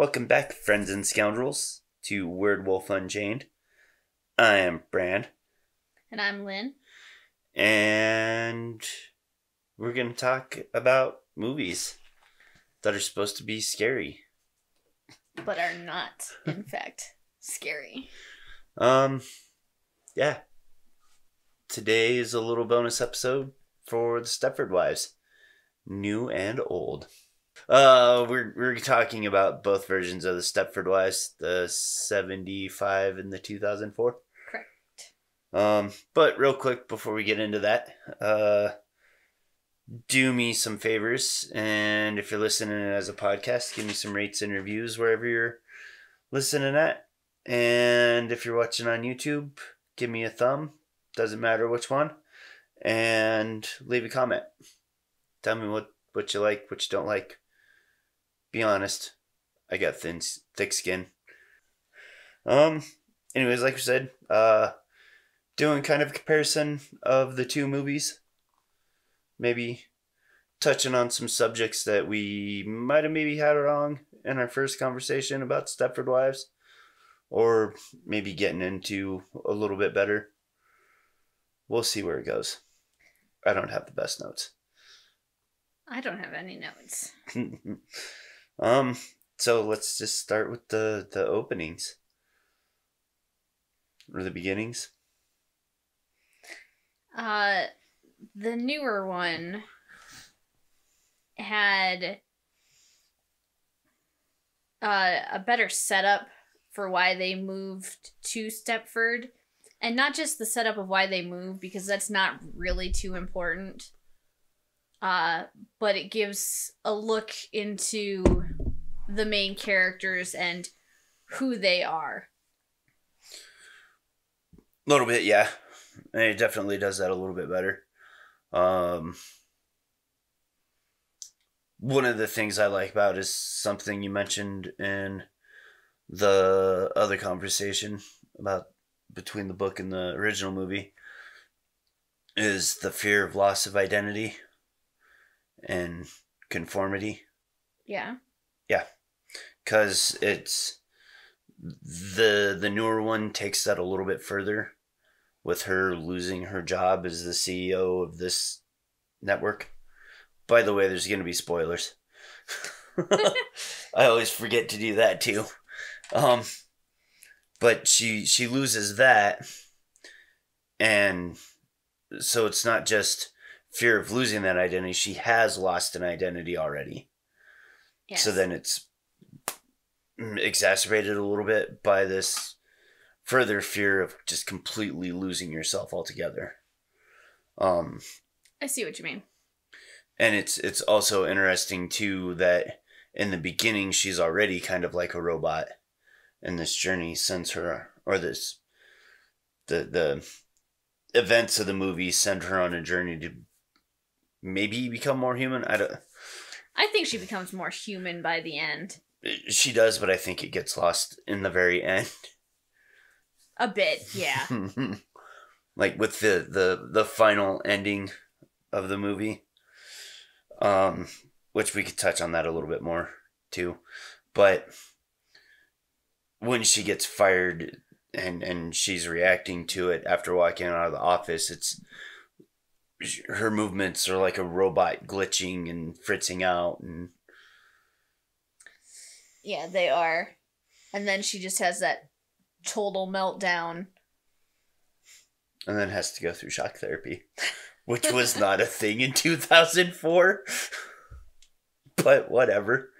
Welcome back, friends and scoundrels, to Word Wolf Unchained. I am Brand, And I'm Lynn. and we're going to talk about movies that are supposed to be scary. But are not, in fact, scary. Um, yeah. Today is a little bonus episode for the Stepford Wives, new and old. Uh, we're we're talking about both versions of the Stepford Wives, the '75 and the 2004. Correct. Um, but real quick before we get into that, uh, do me some favors, and if you're listening as a podcast, give me some rates and reviews wherever you're listening at. And if you're watching on YouTube, give me a thumb. Doesn't matter which one. And leave a comment. Tell me what, what you like, what you don't like. Be honest. I got thin, thick skin. Um. Anyways, like I said, uh, doing kind of a comparison of the two movies. Maybe touching on some subjects that we might have maybe had wrong in our first conversation about Stepford Wives or maybe getting into a little bit better. We'll see where it goes. I don't have the best notes. I don't have any notes. um, so let's just start with the the openings or the beginnings. Uh, the newer one had uh, a better setup for why they moved to Stepford. And not just the setup of why they moved, because that's not really too important. Uh, but it gives a look into the main characters and who they are. A little bit, yeah. It definitely does that a little bit better. Um, one of the things I like about is something you mentioned in the other conversation about between the book and the original movie is the fear of loss of identity and conformity Yeah. Yeah. Because it's the the newer one takes that a little bit further with her losing her job as the CEO of this network. By the way, there's going to be spoilers. I always forget to do that too. Um but she she loses that and so it's not just fear of losing that identity, she has lost an identity already. Yes. So then it's exacerbated a little bit by this further fear of just completely losing yourself altogether. Um, I see what you mean. and it's it's also interesting too that in the beginning she's already kind of like a robot, and this journey sends her or this the the events of the movie send her on a journey to maybe become more human. I don't. I think she becomes more human by the end. She does, but I think it gets lost in the very end. A bit, yeah. like with the the the final ending of the movie um which we could touch on that a little bit more too but when she gets fired and and she's reacting to it after walking out of the office it's her movements are like a robot glitching and fritzing out and yeah, they are. And then she just has that total meltdown. and then has to go through shock therapy, which was not a thing in 2004. but whatever.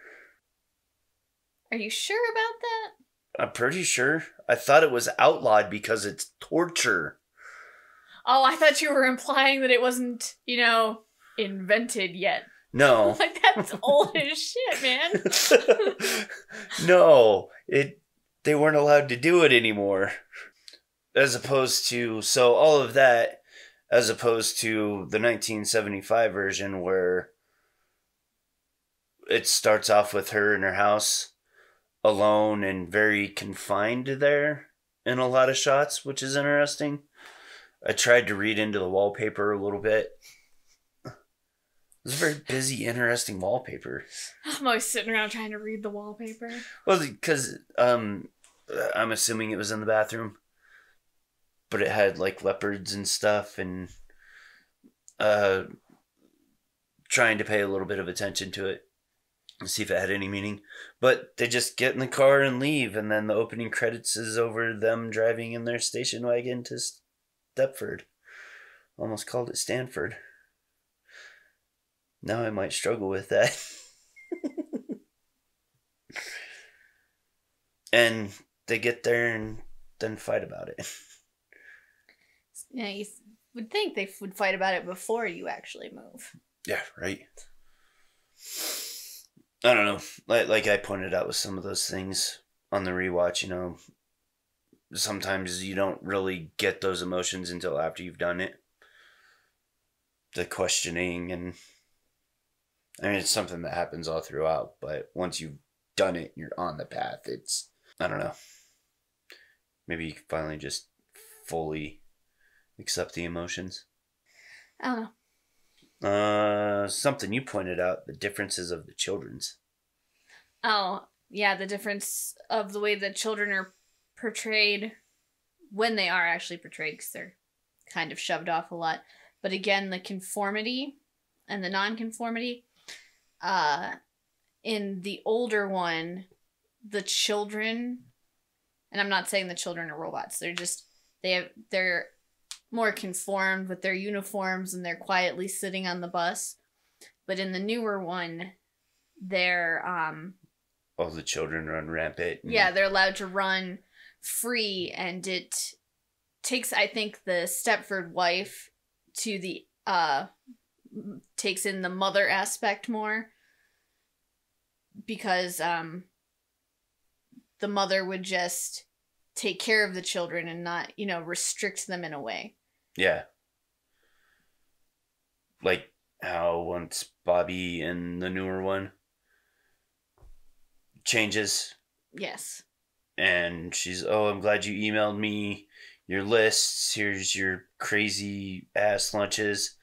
Are you sure about that? I'm pretty sure. I thought it was outlawed because it's torture. Oh, I thought you were implying that it wasn't, you know, invented yet. No. Like that's old as shit, man. no, it they weren't allowed to do it anymore. As opposed to so all of that as opposed to the 1975 version where it starts off with her in her house alone and very confined there in a lot of shots, which is interesting. I tried to read into the wallpaper a little bit. It's a very busy, interesting wallpaper. I'm always sitting around trying to read the wallpaper. Well, because um, I'm assuming it was in the bathroom, but it had like leopards and stuff, and uh, trying to pay a little bit of attention to it and see if it had any meaning. But they just get in the car and leave, and then the opening credits is over them driving in their station wagon to Stepford. Almost called it Stanford. Now I might struggle with that. and they get there and then fight about it. Yeah, you would think they would fight about it before you actually move. Yeah, right. I don't know. Like like I pointed out with some of those things on the rewatch, you know, sometimes you don't really get those emotions until after you've done it. The questioning and I mean it's something that happens all throughout, but once you've done it, you're on the path. It's I don't know. Maybe you can finally just fully accept the emotions. I don't know. Uh, something you pointed out the differences of the children's. Oh, yeah, the difference of the way the children are portrayed when they are actually portrayed because they're kind of shoved off a lot. But again, the conformity and the nonconformity. Uh, in the older one, the children, and I'm not saying the children are robots. They're just they have they're more conformed with their uniforms and they're quietly sitting on the bus. But in the newer one, they're um All the children run rampant. and- yeah, they're allowed to run free and it takes I think the Stepford wife to the uh takes in the mother aspect more because um the mother would just take care of the children and not, you know, restrict them in a way. Yeah. Like how once Bobby in the newer one changes Yes. and she's, oh, I'm glad you emailed me your lists. Here's your crazy ass lunches.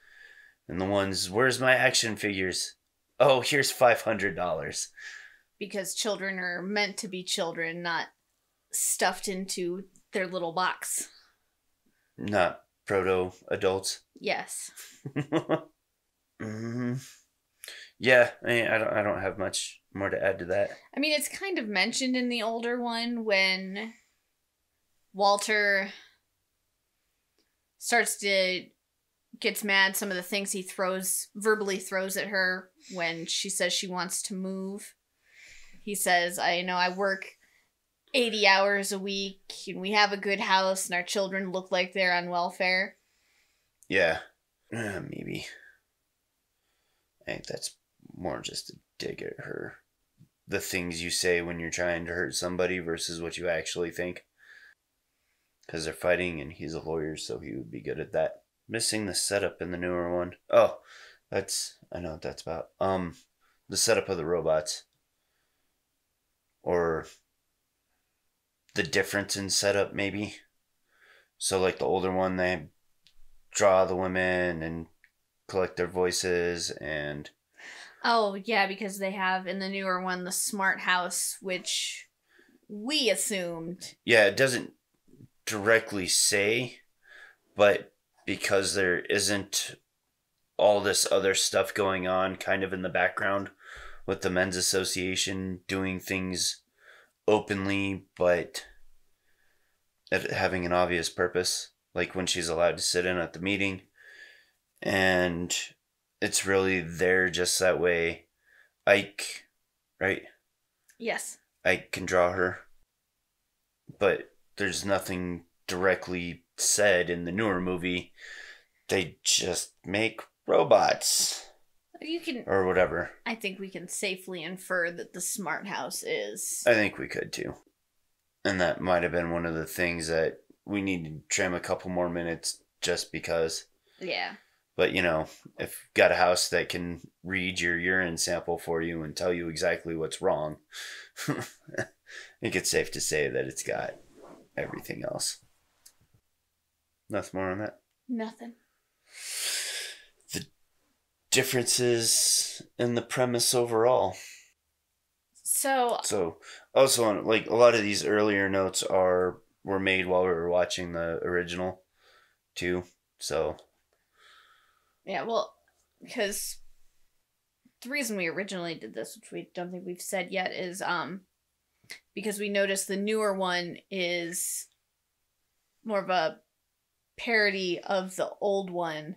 And the ones, where's my action figures? Oh, here's $500. Because children are meant to be children, not stuffed into their little box. Not proto adults. Yes. hmm Yeah, I, mean, I don't. I don't have much more to add to that. I mean, it's kind of mentioned in the older one when Walter starts to gets mad some of the things he throws verbally throws at her when she says she wants to move. He says, "I know I work 80 hours a week and we have a good house and our children look like they're on welfare." Yeah, uh, maybe. I think that's more just a dig at her. The things you say when you're trying to hurt somebody versus what you actually think. Because they're fighting, and he's a lawyer, so he would be good at that. Missing the setup in the newer one. Oh, that's I know what that's about. Um, the setup of the robots, or the difference in setup, maybe. So, like the older one, they draw the women and collect their voices and Oh, yeah, because they have in the newer one the smart house which we assumed yeah it doesn't directly say but because there isn't all this other stuff going on kind of in the background with the men's association doing things openly but having an obvious purpose like when she's allowed to sit in at the meeting and it's really there just that way ike right yes. I can draw her. But there's nothing directly said in the newer movie. They just make robots You can or whatever. I think we can safely infer that the smart house is. I think we could too. And that might have been one of the things that we need to trim a couple more minutes just because. Yeah. But you know, if you've got a house that can read your urine sample for you and tell you exactly what's wrong, I think it's safe to say that it's got everything else. Nothing more on that. Nothing. The differences in the premise overall. So So also on like a lot of these earlier notes are were made while we were watching the original too. So yeah, well, because the reason we originally did this, which we don't think we've said yet, is um because we noticed the newer one is more of a parody of the old one.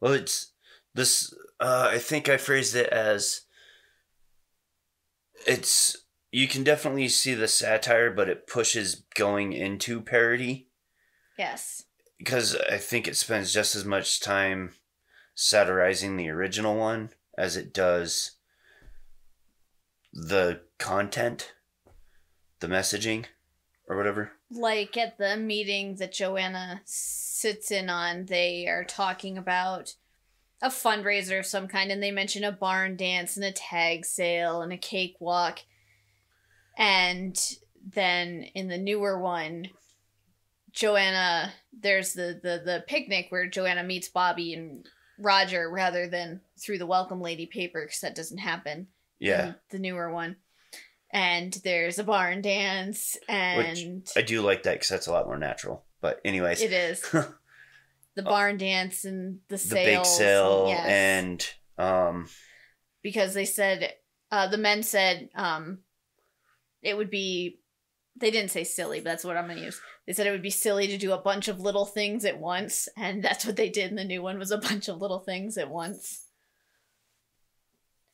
well it's this uh I think I phrased it as it's you can definitely see the satire but it pushes going into parody Yes. because I think it spends just as much time satirizing the original one as it does the content, the messaging, or whatever. Like at the meeting that Joanna sits in on, they are talking about a fundraiser of some kind, and they mention a barn dance and a tag sale and a cakewalk. And then in the newer one, Joanna, there's the, the, the picnic where Joanna meets Bobby and Roger rather than through the welcome lady paper, because that doesn't happen Yeah, the newer one. And there's a barn dance, and I do like that because that's a lot more natural. But anyways, it is the barn dance and the sale, the bake sale yes. and um because they said uh, the men said um, it would be they didn't say silly, but that's what I'm gonna use. They said it would be silly to do a bunch of little things at once, and that's what they did in the new one was a bunch of little things at once.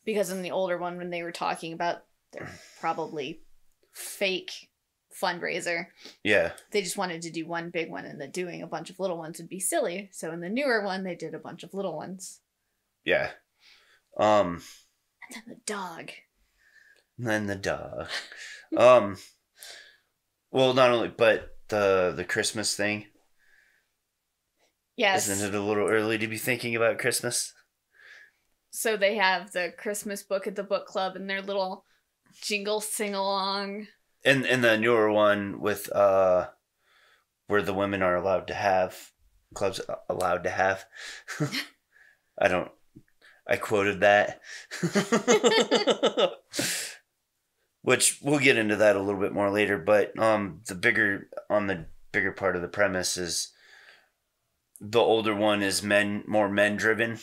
Because in the older one, when they were talking about their probably fake fundraiser, yeah, they just wanted to do one big one, and that doing a bunch of little ones would be silly. So in the newer one, they did a bunch of little ones. yeah. Um And then the dog. and then the dog. um well not only but the the Christmas thing. Yes. Isn't it a little early to be thinking about Christmas? So they have the Christmas book at the book club and their little jingle sing along. And and the newer one with uh where the women are allowed to have clubs allowed to have. I don't I quoted that. Which we'll get into that a little bit more later, but um the bigger on the bigger part of the premise is the older one is men more men driven.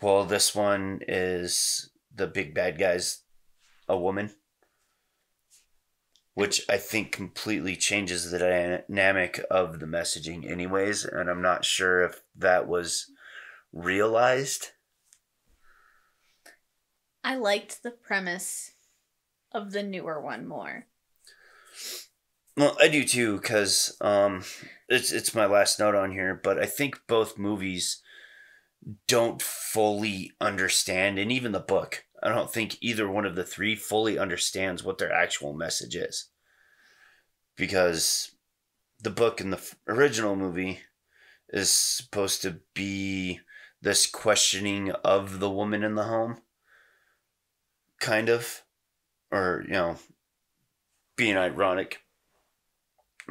While this one is the big bad guy's a woman. Which I think completely changes the dynamic of the messaging, anyways, and I'm not sure if that was realized. I liked the premise of the newer one more. Well, I do too, because um, it's it's my last note on here, but I think both movies don't fully understand, and even the book, I don't think either one of the three fully understands what their actual message is, because the book and the original movie is supposed to be this questioning of the woman in the home, kind of, or you know, being ironic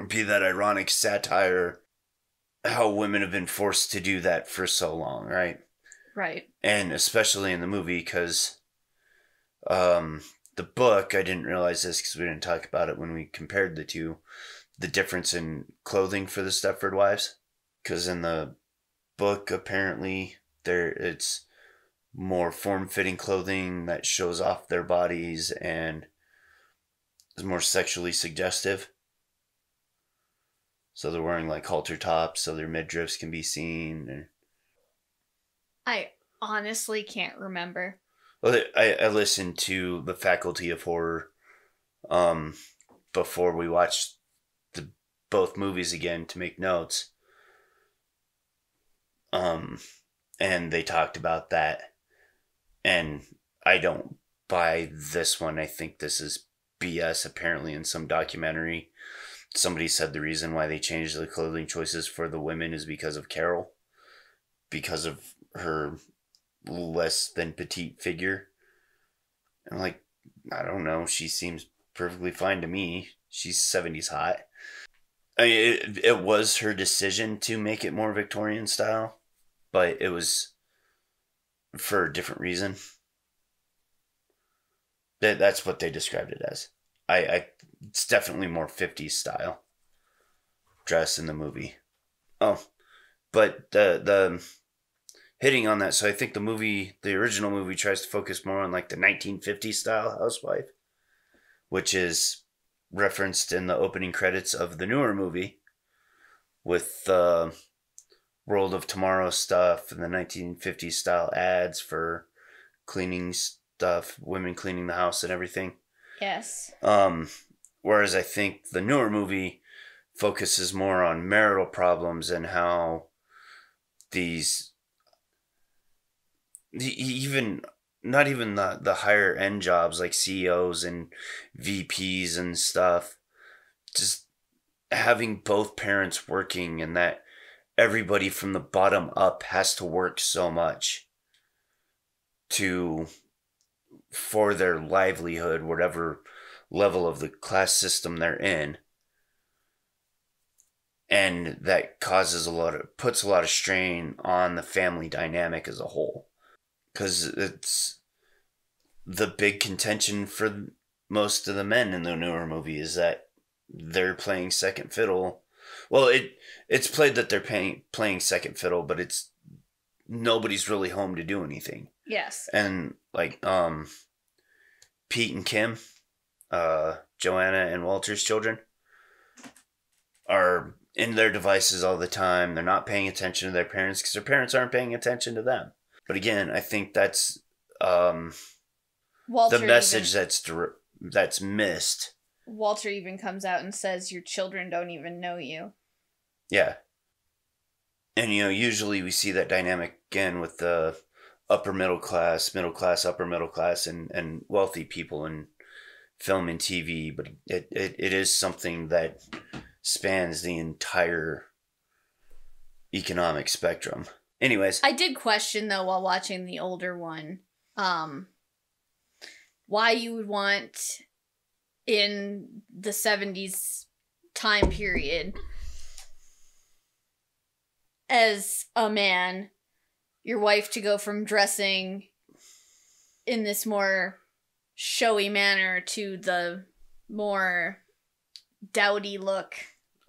be that ironic satire how women have been forced to do that for so long right Right. and especially in the movie because um the book i didn't realize this because we didn't talk about it when we compared the two the difference in clothing for the stepford wives because in the book apparently there it's more form-fitting clothing that shows off their bodies and is more sexually suggestive so they're wearing like halter tops so their midriffs can be seen I honestly can't remember. I, I listened to the Faculty of Horror um, before we watched the both movies again to make notes. Um, and they talked about that, and I don't buy this one. I think this is BS. Apparently, in some documentary, somebody said the reason why they changed the clothing choices for the women is because of Carol, because of her less than petite figure. I'm like, I don't know. She seems perfectly fine to me. She's 70s hot. I mean, it, it was her decision to make it more Victorian style, but it was for a different reason. That that's what they described it as. I, I it's definitely more 50s style dress in the movie. Oh, but the the hitting on that. So I think the movie, the original movie, tries to focus more on like the 1950s style housewife, which is referenced in the opening credits of the newer movie, with the uh, World of Tomorrow stuff and the 1950s style ads for cleaning stuff, women cleaning the house and everything. Yes. Um, whereas I think the newer movie focuses more on marital problems and how these even not even the the higher end jobs like CEOs and VPs and stuff just having both parents working and that everybody from the bottom up has to work so much to for their livelihood whatever level of the class system they're in. And that causes a lot of puts a lot of strain on the family dynamic as a whole because it's the big contention for most of the men in the newer movie is that they're playing second fiddle well it it's played that they're paying, playing second fiddle but it's nobody's really home to do anything yes and like um pete and kim uh joanna and walter's children are in their devices all the time. They're not paying attention to their parents because their parents aren't paying attention to them. But again, I think that's um, Walter the message even, that's that's missed. Walter even comes out and says, "Your children don't even know you." Yeah, and you know, usually we see that dynamic again with the upper middle class, middle class, upper middle class, and and wealthy people in film and TV. But it, it, it is something that spans the entire economic spectrum. Anyways, I did question though while watching the older one, um, why you would want in the 70s time period as a man your wife to go from dressing in this more showy manner to the more dowdy look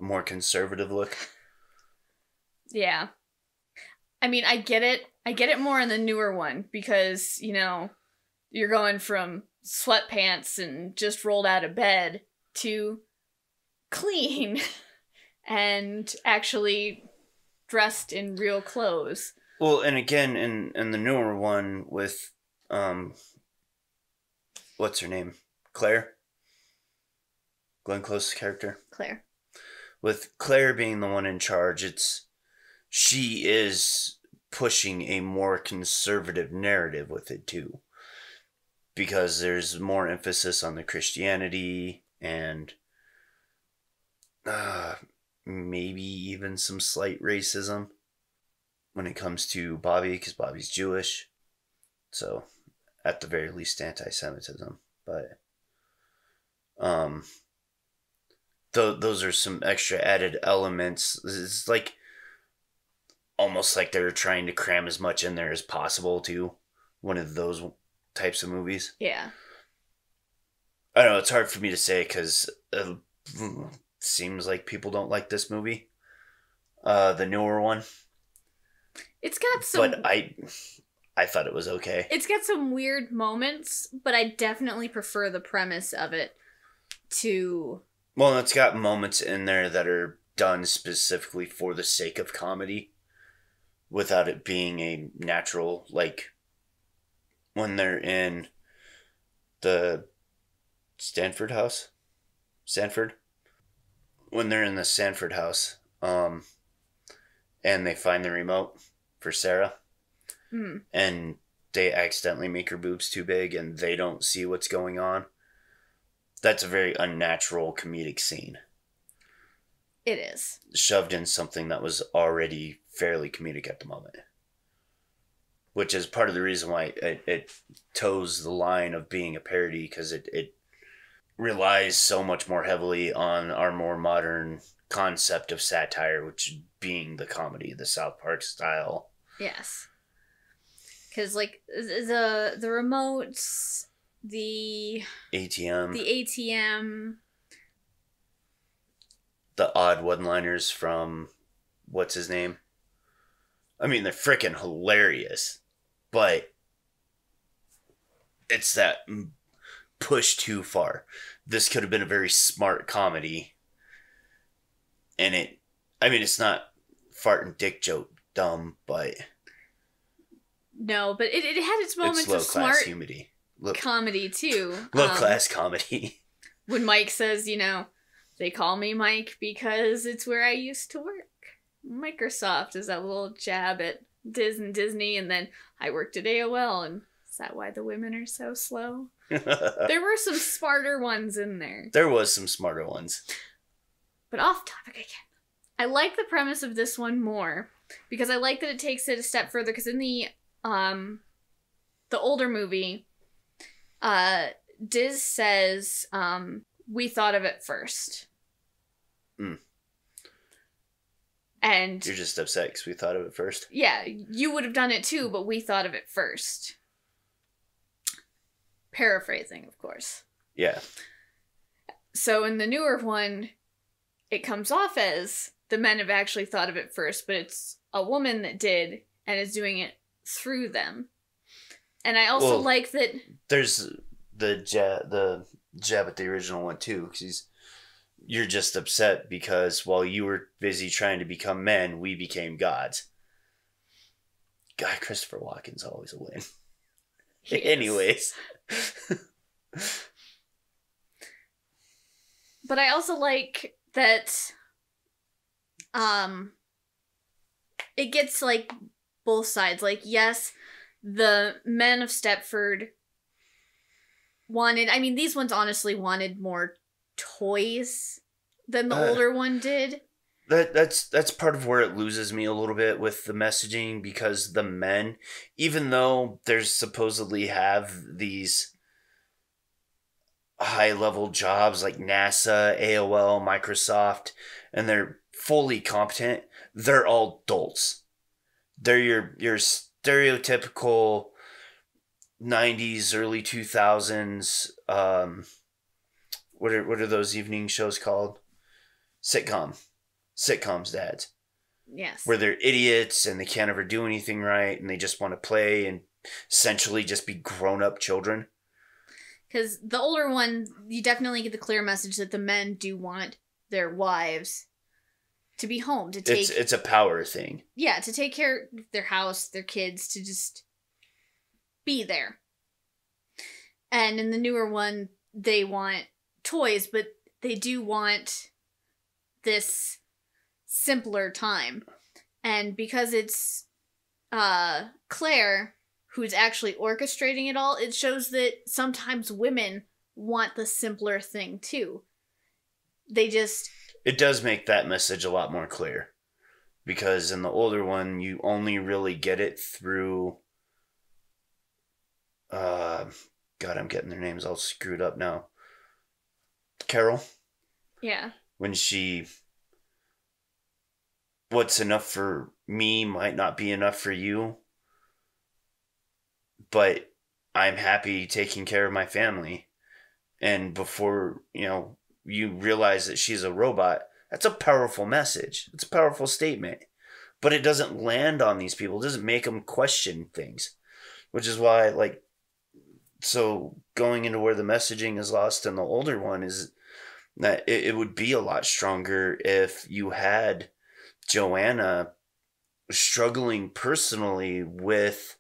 more conservative look. Yeah. I mean, I get it. I get it more in the newer one because, you know, you're going from sweatpants and just rolled out of bed to clean and actually dressed in real clothes. Well, and again in in the newer one with um what's her name? Claire? Glenn Close's character? Claire with Claire being the one in charge, it's she is pushing a more conservative narrative with it too. Because there's more emphasis on the Christianity and uh, maybe even some slight racism when it comes to Bobby, because Bobby's Jewish. So, at the very least, anti Semitism. But, um, th- those are some extra added elements. It's like almost like they're trying to cram as much in there as possible to one of those types of movies. Yeah. I don't know. It's hard for me to say because it seems like people don't like this movie. Uh, the newer one. It's got some. But I, I thought it was okay. It's got some weird moments, but I definitely prefer the premise of it to well, it's got moments in there that are done specifically for the sake of comedy without it being a natural, like when they're in the Stanford house. Sanford? When they're in the Sanford house, um, and they find the remote for Sarah, mm. and they accidentally make her boobs too big and they don't see what's going on that's a very unnatural comedic scene. It is. Shoved in something that was already fairly comedic at the moment. Which is part of the reason why it, it toes the line of being a parody because it, it relies so much more heavily on our more modern concept of satire, which being the comedy, the South Park style. Yes. because like the uh, the remotes, the ATM, the ATM, the odd one-liners from what's his name. I mean, they're freaking hilarious, but it's that push too far. This could have been a very smart comedy, and it. I mean, it's not fart and dick joke dumb, but no, but it, it had its moments it's low of class smart humidity. Low, comedy too. low Um, class comedy. when Mike says, you know, they call me Mike because it's where I used to work. Microsoft is that little jab at Diz and Disney, and then I worked at AOL, and is that why the women are so slow? There were some smarter ones in there. there was some smarter ones. But off topic again. I like the premise of this one more because I like that it takes it a step further. Because in the um, the older movie, uh, Diz says, um, "We thought of it first. Mm. And You're just upset because we thought of it first. yeah, you would have done it too, but we thought of it first. Paraphrasing, of course. Yeah. So in the newer one, it comes off as the men have actually thought of it first, but it's a woman that did and is doing it through them. And I also Well- like that There's the jab, the jab at the original one too, because he's you're just upset because while you were busy trying to become men, we became gods. Guy Christopher Walken's always a win. Anyways, But I also like that um it gets like both sides. Like yes, the men of Stepford wanted I mean these ones honestly wanted more toys than the Uh, older one did. that that's that's part of where it loses me a little bit with the messaging because the men, even though there's supposedly have these high level jobs like NASA, AOL, Microsoft, and they're fully competent, they're all dolts. They're your your stereotypical 90s early 2000s um what are what are those evening shows called? Sitcom. Sitcoms dads. Yes. where they're idiots and they can't ever do anything right and they just want to play and essentially just be grown-up children. Because the older one, you definitely get the clear message that the men do want their wives to be home to take it's it's a power thing. Yeah to take care of their house, their kids, to just be there. And in the newer one, they want toys, but they do want this simpler time. And because it's uh Claire who's actually orchestrating it all, it shows that sometimes women want the simpler thing too. They just it does make that message a lot more clear because in the older one you only really get it through uh god i'm getting their names all screwed up now carol? Yeah. when she what's enough for me might not be enough for you but i'm happy taking care of my family. And before you know you realize that she's a robot that's a powerful message. It's a powerful statement. But it doesn't land on these people. It doesn't make them question things which is why like so going into where the messaging is lost in the older one is that it, it would be a lot stronger if you had Joanna struggling personally with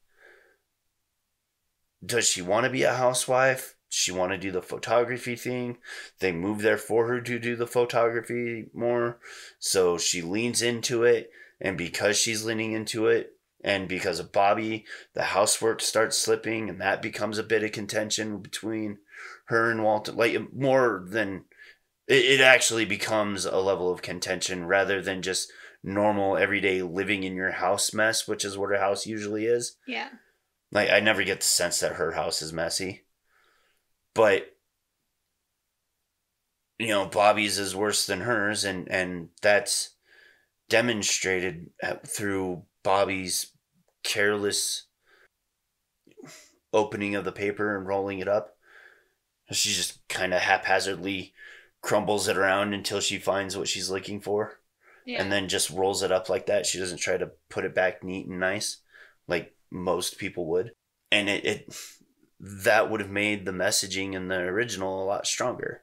does she want to be a housewife? She want to do the photography thing? They move there for her to do the photography more. So she leans into it. And because she's leaning into it, and because of Bobby, the housework starts slipping, and that becomes a bit of contention between her and Walter. Like, more than it, it actually becomes a level of contention rather than just normal everyday living in your house mess, which is what her house usually is. Yeah. Like I never get the sense that her house is messy. But you know, Bobby's is worse than hers and and that's demonstrated uh, through Bobby's careless opening of the paper and rolling it up. She just kind of haphazardly crumbles it around until she finds what she's looking for Yeah. and then just rolls it up like that. She doesn't try to put it back neat and nice like most people would. And it, it that would have made the messaging in the original a lot stronger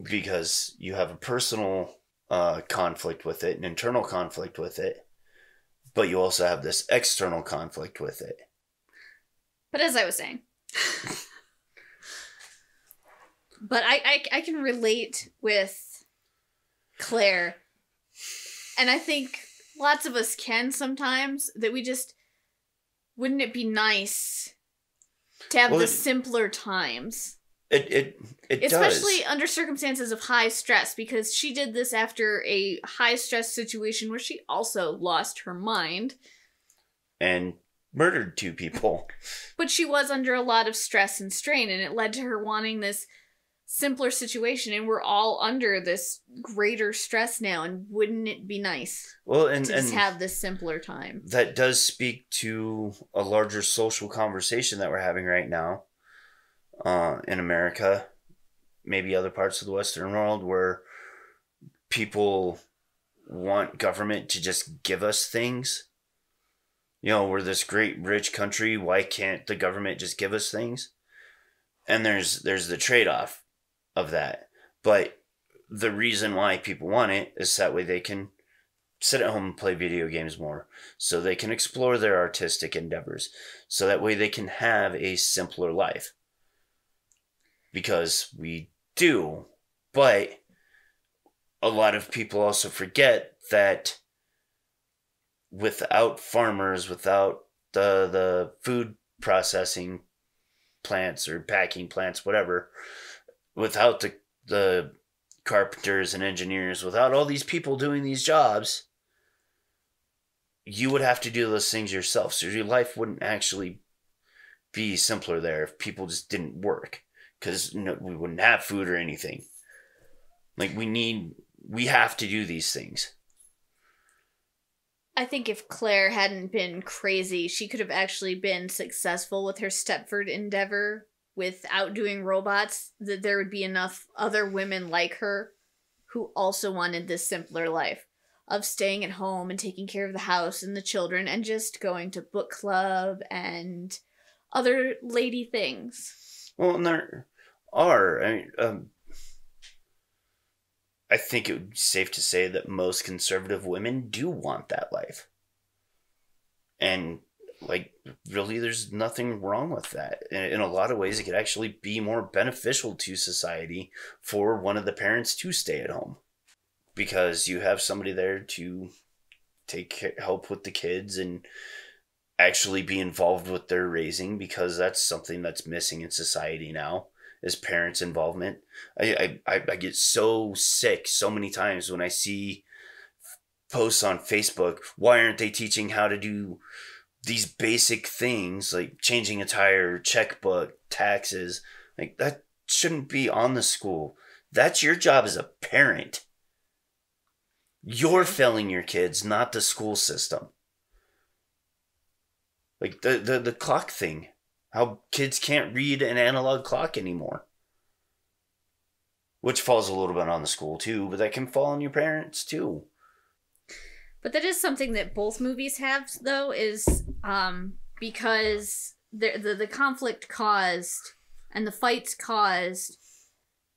because you have a personal uh, conflict with it, an internal conflict with it, but you also have this external conflict with it. But as I was saying, but I, I I can relate with Claire, and I think lots of us can sometimes. That we just wouldn't it be nice to have Well, the it- simpler times, It it it especially does. under circumstances of high stress, because she did this after a high stress situation where she also lost her mind. and murdered two people. But she was under a lot of stress and strain, and it led to her wanting this simpler situation. And we're all under this greater stress now. And wouldn't it be nice Well, and to and just have this simpler time? that does speak to a larger social conversation that we're having right now uh, in America, maybe other parts of the Western world, where people want government to just give us things. You know, we're this great rich country. Why can't the government just give us things? And there's there's the trade off of that. But the reason why people want it is that way they can sit at home and play video games more. So they can explore their artistic endeavors. So that way they can have a simpler life. Because we do. But a lot of people also forget that without farmers without the the food processing plants or packing plants whatever without the the carpenters and engineers without all these people doing these jobs you would have to do those things yourself. So your life wouldn't actually be simpler there if people just didn't work because we wouldn't have food or anything. Like we need, we have to do these things. I think if Claire hadn't been crazy, she could have actually been successful with her Stepford endeavor with outdoing robots, that there would be enough other women like her who also wanted this simpler life of staying at home and taking care of the house and the children and just going to book club and other lady things. Well, and there are. I mean, um, I think it would be safe to say that most conservative women do want that life. And, like, really, there's nothing wrong with that. In, a lot of ways, it could actually be more beneficial to society for one of the parents to stay at home because you have somebody there to take help with the kids and actually be involved with their raising because that's something that's missing in society now is parents involvement I, I i get so sick so many times when i see posts on facebook why aren't they teaching how to do these basic things like changing a tire checkbook taxes like that shouldn't be on the school. That's your job as a parent. You're failing your kids not the school system. Like the, the the clock thing. How kids can't read an analog clock anymore. Which falls a little bit on the school too but that can fall on your parents too But that is something that both movies have, though, is um, because the, the the conflict caused and the fights caused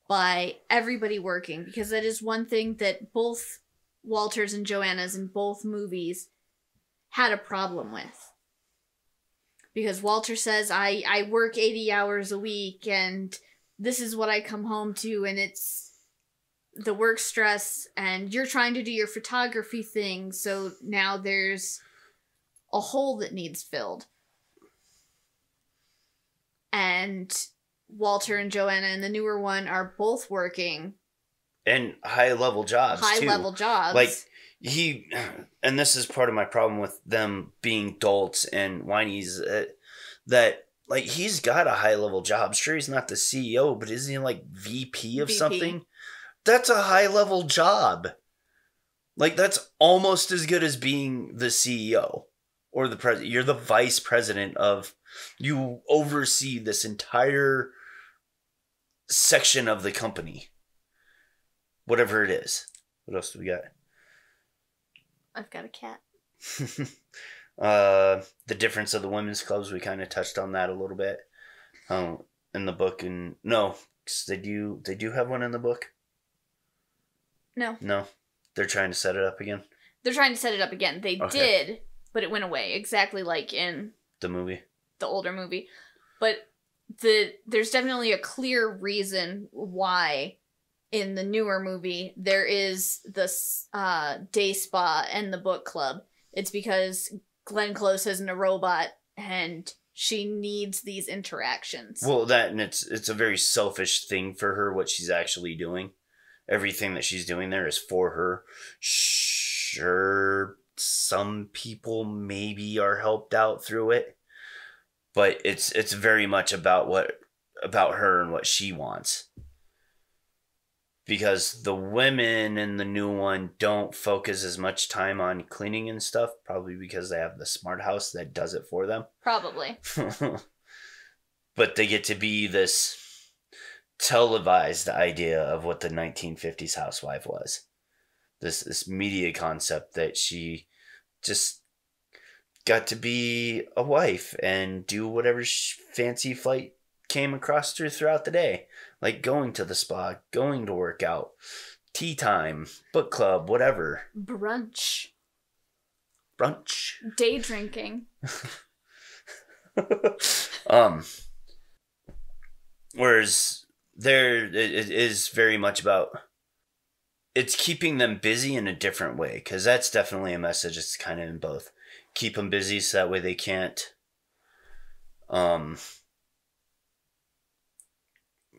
by everybody working. Because that is one thing that both Walters and Joanna's in both movies had a problem with. Because Walter says, "I I work eighty hours a week, and this is what I come home to, and it's." The work stress and you're trying to do your photography thing so now there's a hole that needs filled and walter and joanna and the newer one are both working and high level jobs high too. level jobs like he and this is part of my problem with them being dolts and whinies uh, that like he's got a high level job sure he's not the ceo but isn't he like vp of VP. something that's a high level job like that's almost as good as being the ceo or the president you're the vice president of You oversee this entire section of the company. Whatever it is. What else do we got? I've got a cat. uh, the difference of the women's clubs, we kind of touched on that a little bit. Um, in the book, and no, they do they do have one in the book. No, No, they're trying to set it up again. they're trying to set it up again. They Okay. did, but it went away exactly like in The movie. the older movie. But the there's definitely a clear reason why in the newer movie there is this uh, day spa and the book club. It's because Glenn Close isn't a robot and she needs these interactions. Well, that and it's it's a very selfish thing for her what she's actually doing. Everything that she's doing there is for her. Sure, some people maybe are helped out through it, but it's it's very much about what about her and what she wants. Because the women in the new one don't focus as much time on cleaning and stuff, probably because they have the smart house that does it for them. Probably. but they get to be this televised idea of what the 1950s housewife was. This this media concept that she just got to be a wife and do whatever fancy flight came across her throughout the day, like going to the spa, going to work out, tea time, book club, whatever, Brunch. brunch. Day drinking. um whereas there it, is very much about it's keeping them busy in a different way because that's definitely a message it's kind of in both keep them busy so that way they can't um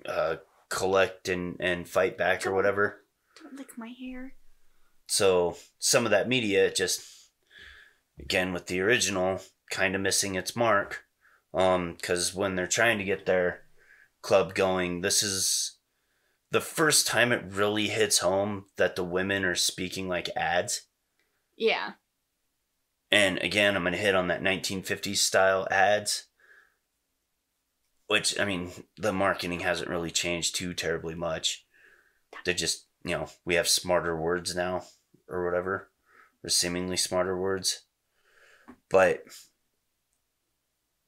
uh collect and and fight back or whatever Don't lick my hair. so some of that media just again with the original kind of missing its mark um because when they're trying to get their club going. This is the first time it really hits home that the women are speaking like ads. Yeah. and again i'm gonna hit on that 1950s style ads which i mean the marketing hasn't really changed too terribly much. They're just you know we have smarter words now or whatever or seemingly smarter words. But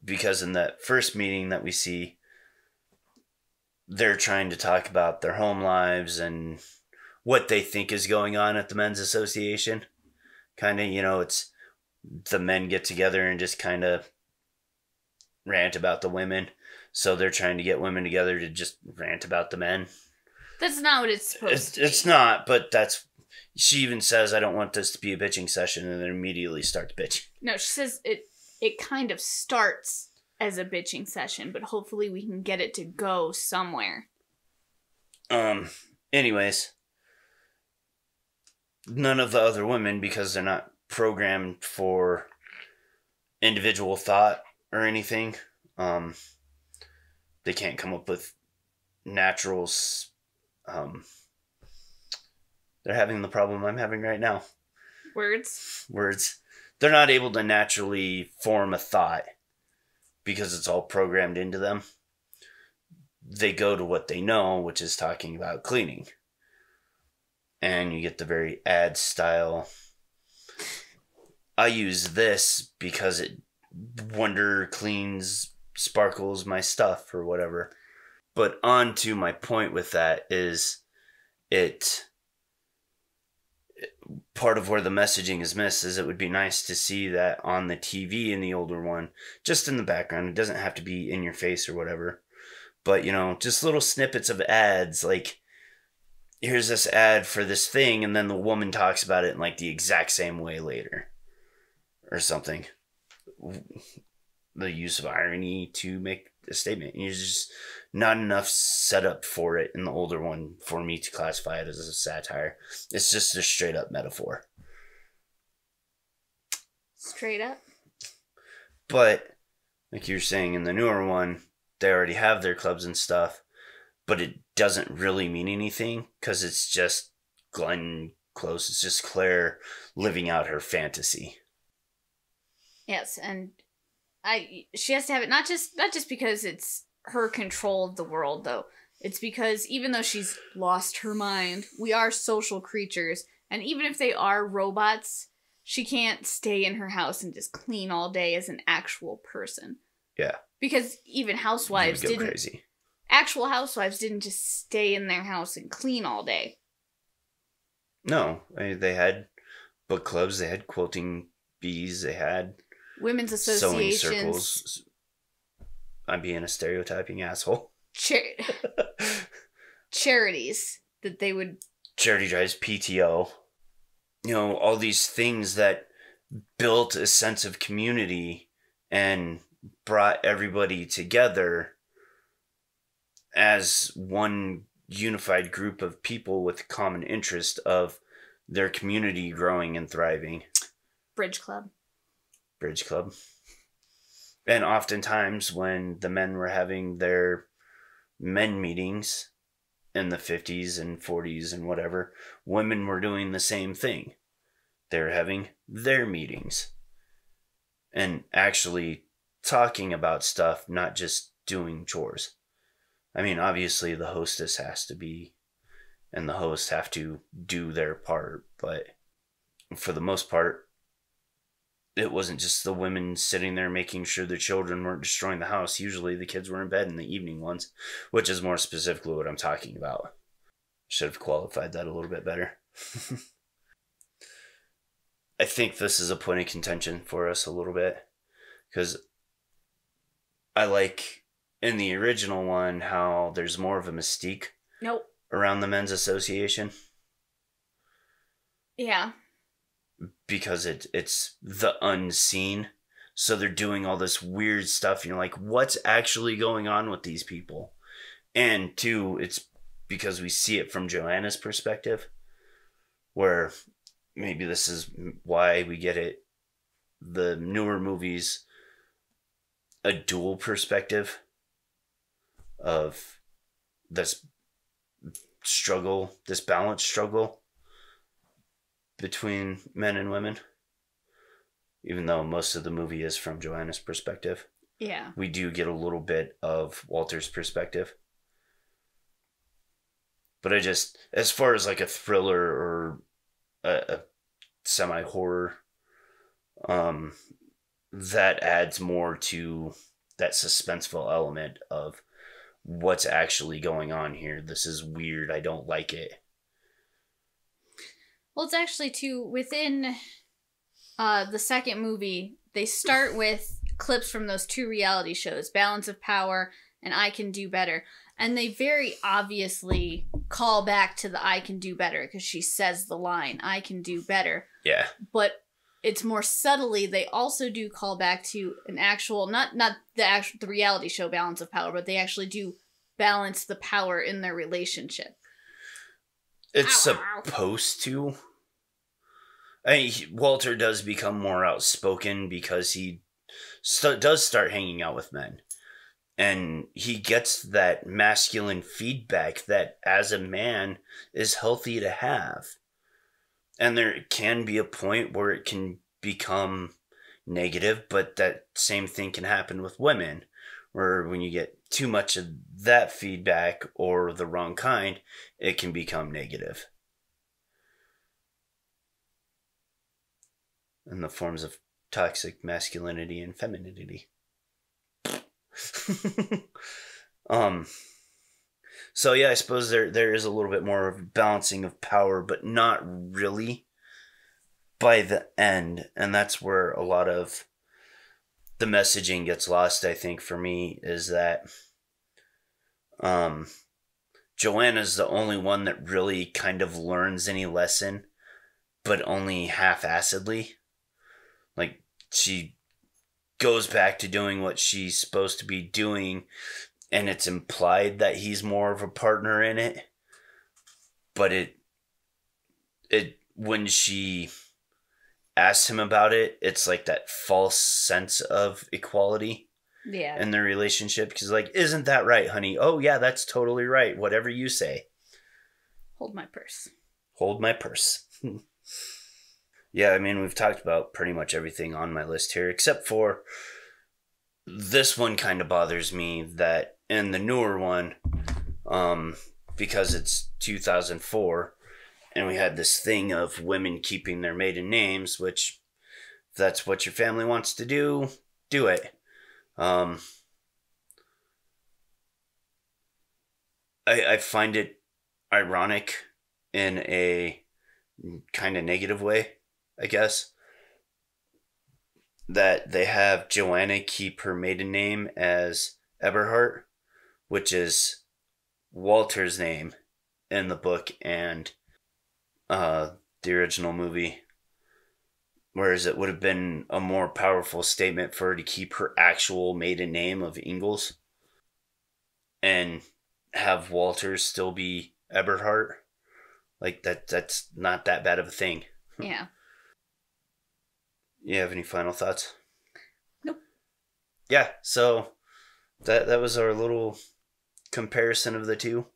because in that first meeting that we see they're trying to talk about their home lives and what they think is going on at the men's association. Kind of you know it's the men get together and just kind of rant about the women. So they're trying to get women together to just rant about the men. That's not what it's supposed it's, to be. it's not but that's she even says i don't want this to be a bitching session and then immediately starts bitching. No, she says it it kind of starts as a bitching session, but hopefully we can get it to go somewhere. Um. Anyways, none of the other women, because they're not programmed for individual thought or anything, um, they can't come up with naturals. Um, they're having the problem I'm having right now. Words. Words. They're not able to naturally form a thought because it's all programmed into them. They go to what they know, which is talking about cleaning. And you get the very ad style. I use this because it wonder cleans, sparkles my stuff or whatever. But on to my point with that is it part of where the messaging is missed is it would be nice to see that on the TV in the older one, just in the background. It doesn't have to be in your face or whatever. But, you know, just little snippets of ads like here's this ad for this thing and then the woman talks about it in like the exact same way later or something. The use of irony to make a statement. There's just not enough setup for it in the older one for me to classify it as a satire. It's just a straight up metaphor. Straight up. But like you're saying in the newer one, they already have their clubs and stuff, but it doesn't really mean anything because it's just Glenn Close. It's just Claire living out her fantasy. Yes, and I she has to have it not just not just because it's her control of the world though. It's because even though she's lost her mind, we are social creatures, and even if they are robots, she can't stay in her house and just clean all day as an actual person. Yeah. Because even housewives didn't crazy. actual housewives didn't just stay in their house and clean all day. No, I mean, they had book clubs, they had quilting bees, they had Women's sewing associations, circles. I'm being a stereotyping asshole. cha- charities that they would Charity drives, PTO. You know, all these things that built a sense of community and brought everybody together as one unified group of people with common interest of their community growing and thriving. bridge club. Bridge Club. And oftentimes, when the men were having their men meetings in the 50s and 40s and whatever, women were doing the same thing. They were having their meetings and actually talking about stuff, not just doing chores. I mean, obviously, the hostess has to be, and the host have to do their part, but for the most part, it wasn't just the women sitting there making sure the children weren't destroying the house. Usually the kids were in bed in the evening ones, which is more specifically what I'm talking about. Should have qualified that a little bit better. I think this is a point of contention for us a little bit because I like in the original one how there's more of a mystique Nope. around the men's association Yeah. Because it it's the unseen. So they're doing all this weird stuff. You're like, what's actually going on with these people? And two, it's because we see it from Joanna's perspective, where maybe this is why we get it. The newer movies, a dual perspective of this struggle, this balance struggle between men and women. Even though most of the movie is from Joanna's perspective, Yeah. we do get a little bit of Walter's perspective. But I just, as far as like a thriller or a, a semi horror, um, that adds more to that suspenseful element of what's actually going on here. This is weird. I don't like it. Well, it's actually too within uh the second movie. They start with clips from those two reality shows, Balance of Power and I Can Do Better, and they very obviously call back to the I Can Do Better because she says the line I Can Do Better, Yeah. but it's more subtly they also do call back to an actual not not the actual the reality show Balance of Power, but they actually do balance the power in their relationship. It's Ow, ow, ow. supposed to. I mean, Walter does become more outspoken because he st- does start hanging out with men. And he gets that masculine feedback that, as a man, is healthy to have. And there can be a point where it can become negative, but that same thing can happen with women, where when you get too much of that feedback or the wrong kind, it can become negative. In the forms of toxic masculinity and femininity. um so yeah, I suppose there there is a little bit more of balancing of power, but not really by the end. And that's where a lot of the messaging gets lost, I think, for me, is that um Joanna's the only one that really kind of learns any lesson, but only half assedly. Like she goes back to doing what she's supposed to be doing, and it's implied that he's more of a partner in it. But it it when she asks him about it, it's like that false sense of equality Yeah. in their relationship because like isn't that right honey oh yeah that's totally right whatever you say Hold my purse. hold my purse yeah i mean we've talked about pretty much everything on my list here except for this one kind of bothers me that in the newer one, um, because it's 2004, and we had this thing of women keeping their maiden names, which if that's what your family wants to do, do it. Um, I, I find it ironic in a kind of negative way, I guess, that they have Joanna keep her maiden name as Eberhart, which is Walter's name in the book and uh, the original movie. Whereas it would have been a more powerful statement for her to keep her actual maiden name of Ingalls and have Walter still be Eberhart. Like that that's not that bad of a thing. Yeah. You have any final thoughts? Nope. Yeah, so that that was our little comparison of the two.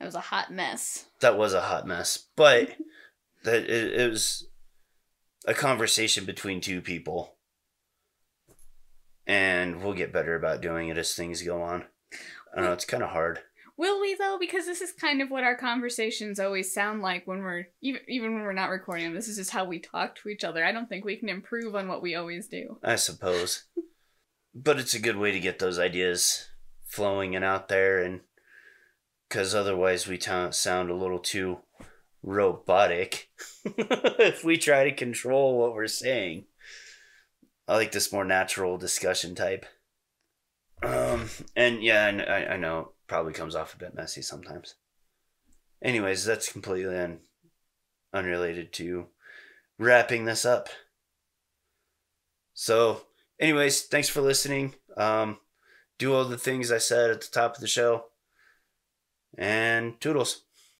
It was a hot mess. That was a hot mess, but that it, it was a conversation between two people. And we'll get better about doing it as things go on. I don't know, it's kind of hard. Will we though? Because this is kind of what our conversations always sound like when we're even even when we're not recording them. This is just how we talk to each other. I don't think we can improve on what we always do. I suppose. but it's a good way to get those ideas flowing and out there, and because otherwise we ta- sound a little too robotic if we try to control what we're saying. I like this more natural discussion type. Um, and yeah, I, I know probably comes off a bit messy sometimes. Anyways, that's completely un- unrelated to wrapping this up. So, anyways, thanks for listening. Um, do all the things I said at the top of the show. And toodles.